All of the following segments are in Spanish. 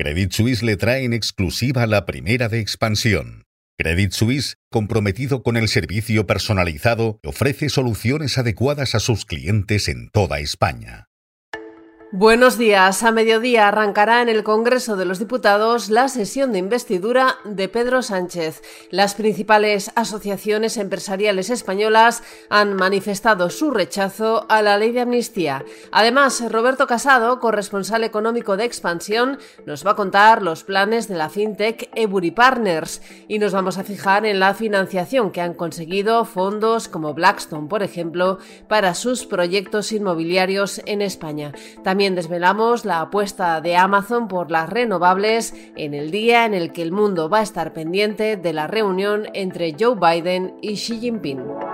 Credit Suisse le trae en exclusiva la primera de expansión. Credit Suisse, comprometido con el servicio personalizado, ofrece soluciones adecuadas a sus clientes en toda España. Buenos días. A mediodía arrancará en el Congreso de los Diputados la sesión de investidura de Pedro Sánchez. Las principales asociaciones empresariales españolas han manifestado su rechazo a la ley de amnistía. Además, Roberto Casado, corresponsal económico de Expansión, nos va a contar los planes de la fintech Ebury Partners y nos vamos a fijar en la financiación que han conseguido fondos como Blackstone, por ejemplo, para sus proyectos inmobiliarios en España. También desvelamos la apuesta de Amazon por las renovables en el día en el que el mundo va a estar pendiente de la reunión entre Joe Biden y Xi Jinping.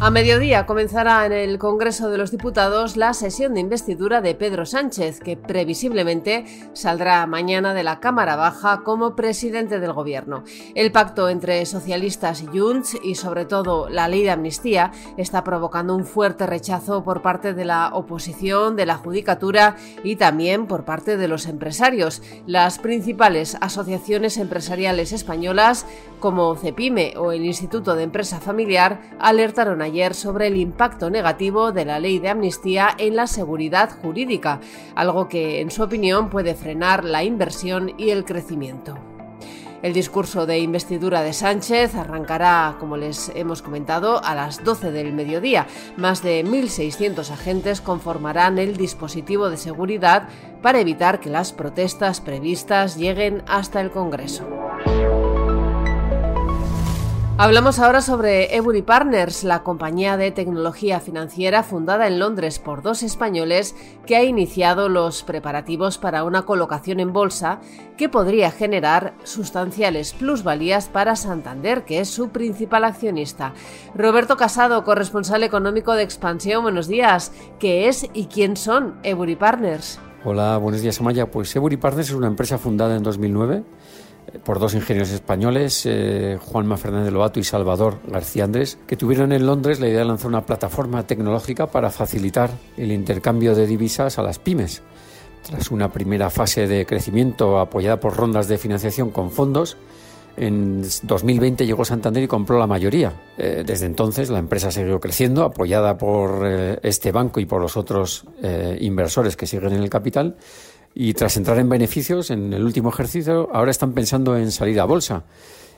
A mediodía comenzará en el Congreso de los Diputados la sesión de investidura de Pedro Sánchez, que previsiblemente saldrá mañana de la Cámara Baja como presidente del Gobierno. El pacto entre socialistas y Junts y sobre todo la ley de amnistía está provocando un fuerte rechazo por parte de la oposición, de la Judicatura y también por parte de los empresarios. Las principales asociaciones empresariales españolas, como CEPIME o el Instituto de Empresa Familiar, alertaron ayer sobre el impacto negativo de la ley de amnistía en la seguridad jurídica, algo que, en su opinión, puede frenar la inversión y el crecimiento. El discurso de investidura de Sánchez arrancará, como les hemos comentado, a las 12 del mediodía. Más de 1.600 agentes conformarán el dispositivo de seguridad para evitar que las protestas previstas lleguen hasta el Congreso. Hablamos ahora sobre Ebury Partners, la compañía de tecnología financiera fundada en Londres por dos españoles que ha iniciado los preparativos para una colocación en bolsa que podría generar sustanciales plusvalías para Santander, que es su principal accionista. Roberto Casado, corresponsal económico de Expansión, buenos días. ¿Qué es y quién son Ebury Partners? Hola, buenos días Amaya. Pues Ebury Partners es una empresa fundada en 2009 por dos ingenieros españoles, eh, Juanma Fernández Lobato y Salvador García Andrés, que tuvieron en Londres la idea de lanzar una plataforma tecnológica para facilitar el intercambio de divisas a las pymes. Tras una primera fase de crecimiento apoyada por rondas de financiación con fondos, en 2020 llegó Santander y compró la mayoría. Eh, desde entonces la empresa siguió creciendo, apoyada por eh, este banco y por los otros inversores que siguen en el capital y tras entrar en beneficios en el último ejercicio, ahora están pensando en salir a bolsa.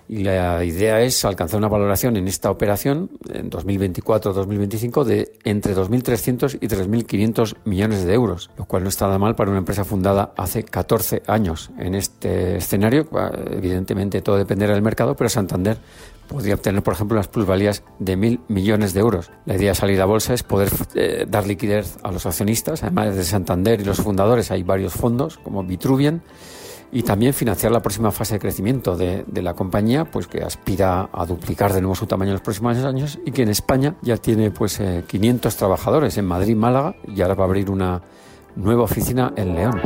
Y la idea es alcanzar una valoración en esta operación en 2024-2025 de entre 2.300 y 3.500 millones de euros, lo cual no está nada mal para una empresa fundada hace 14 años. En este escenario, evidentemente todo dependerá del mercado, pero Santander podría obtener, por ejemplo, las plusvalías de mil millones de euros. La idea de salir a bolsa es poder eh, dar liquidez a los accionistas, además de Santander y los fundadores hay varios fondos como Vitruvian y también financiar la próxima fase de crecimiento de, la compañía, pues que aspira a duplicar de nuevo su tamaño en los próximos años y que en España ya tiene pues 500 eh, trabajadores en Madrid, Málaga y ahora va a abrir una nueva oficina en León.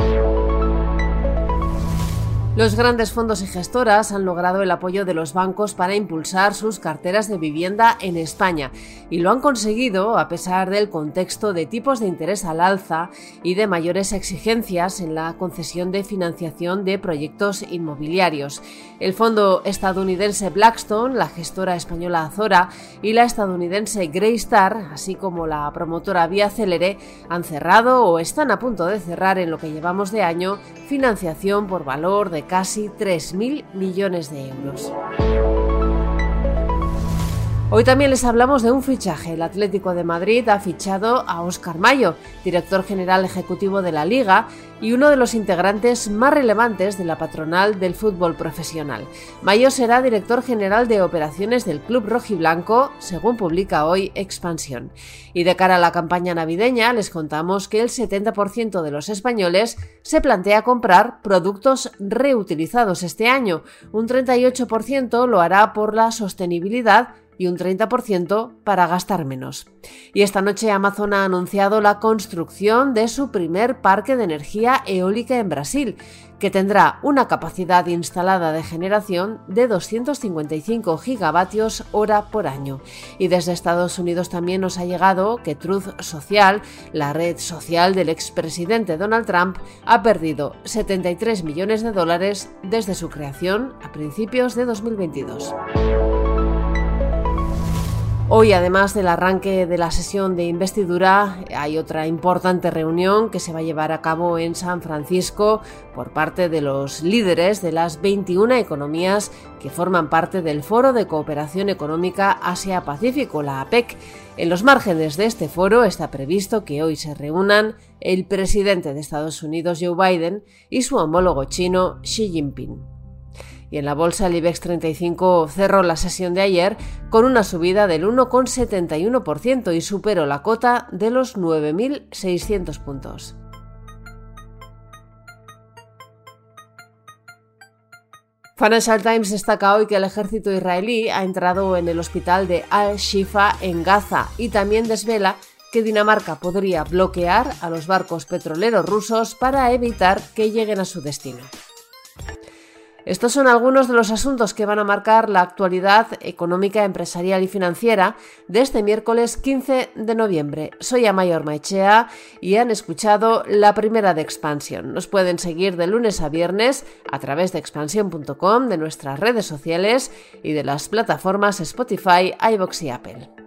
Los grandes fondos y gestoras han logrado el apoyo de los bancos para impulsar sus carteras de vivienda en España y lo han conseguido a pesar del contexto de tipos de interés al alza y de mayores exigencias en la concesión de financiación de proyectos inmobiliarios. El fondo estadounidense Blackstone, la gestora española Azora y la estadounidense Greystar, así como la promotora Vía Celere, han cerrado o están a punto de cerrar en lo que llevamos de año financiación por valor de casi 3.000 millones de euros. Hoy también les hablamos de un fichaje. El Atlético de Madrid ha fichado a Óscar Mayo, director general ejecutivo de la Liga y uno de los integrantes más relevantes de la patronal del fútbol profesional. Mayo será director general de operaciones del Club Rojiblanco, según publica hoy Expansión. Y de cara a la campaña navideña, les contamos que el 70% de los españoles se plantea comprar productos reutilizados este año. Un 38% lo hará por la sostenibilidad y un 30% para gastar menos. Y esta noche Amazon ha anunciado la construcción de su primer parque de eólica en Brasil, que tendrá una capacidad instalada de generación de 255 gigavatios hora por año. Y desde Estados Unidos también nos ha llegado que Truth Social, la red social del expresidente Donald Trump, ha perdido 73 millones de dólares desde su creación a principios de 2022. Hoy, además del arranque de la sesión de investidura, hay otra importante reunión que se va a llevar a cabo en San Francisco por parte de los líderes de las 21 economías que forman parte del Foro de Cooperación Económica Asia-Pacífico, la APEC. En los márgenes de este foro está previsto que hoy se reúnan el presidente de Estados Unidos, Joe Biden, y su homólogo chino, Xi Jinping y en la bolsa el IBEX 35 cerró la sesión de ayer con una subida del 1,71% y superó la cota de los 9.600 puntos. Financial Times destaca hoy que el ejército israelí ha entrado en el hospital de Al-Shifa en Gaza y también desvela que Dinamarca podría bloquear a los barcos petroleros rusos para evitar que lleguen a su destino. Estos son algunos de los asuntos que van a marcar la actualidad económica, empresarial y financiera de este miércoles 15 de noviembre. Soy Amayor Maichea y han escuchado la primera de Expansión. Nos pueden seguir de lunes a viernes a través de expansión.com, de nuestras redes sociales y de las plataformas Spotify, iBox y Apple.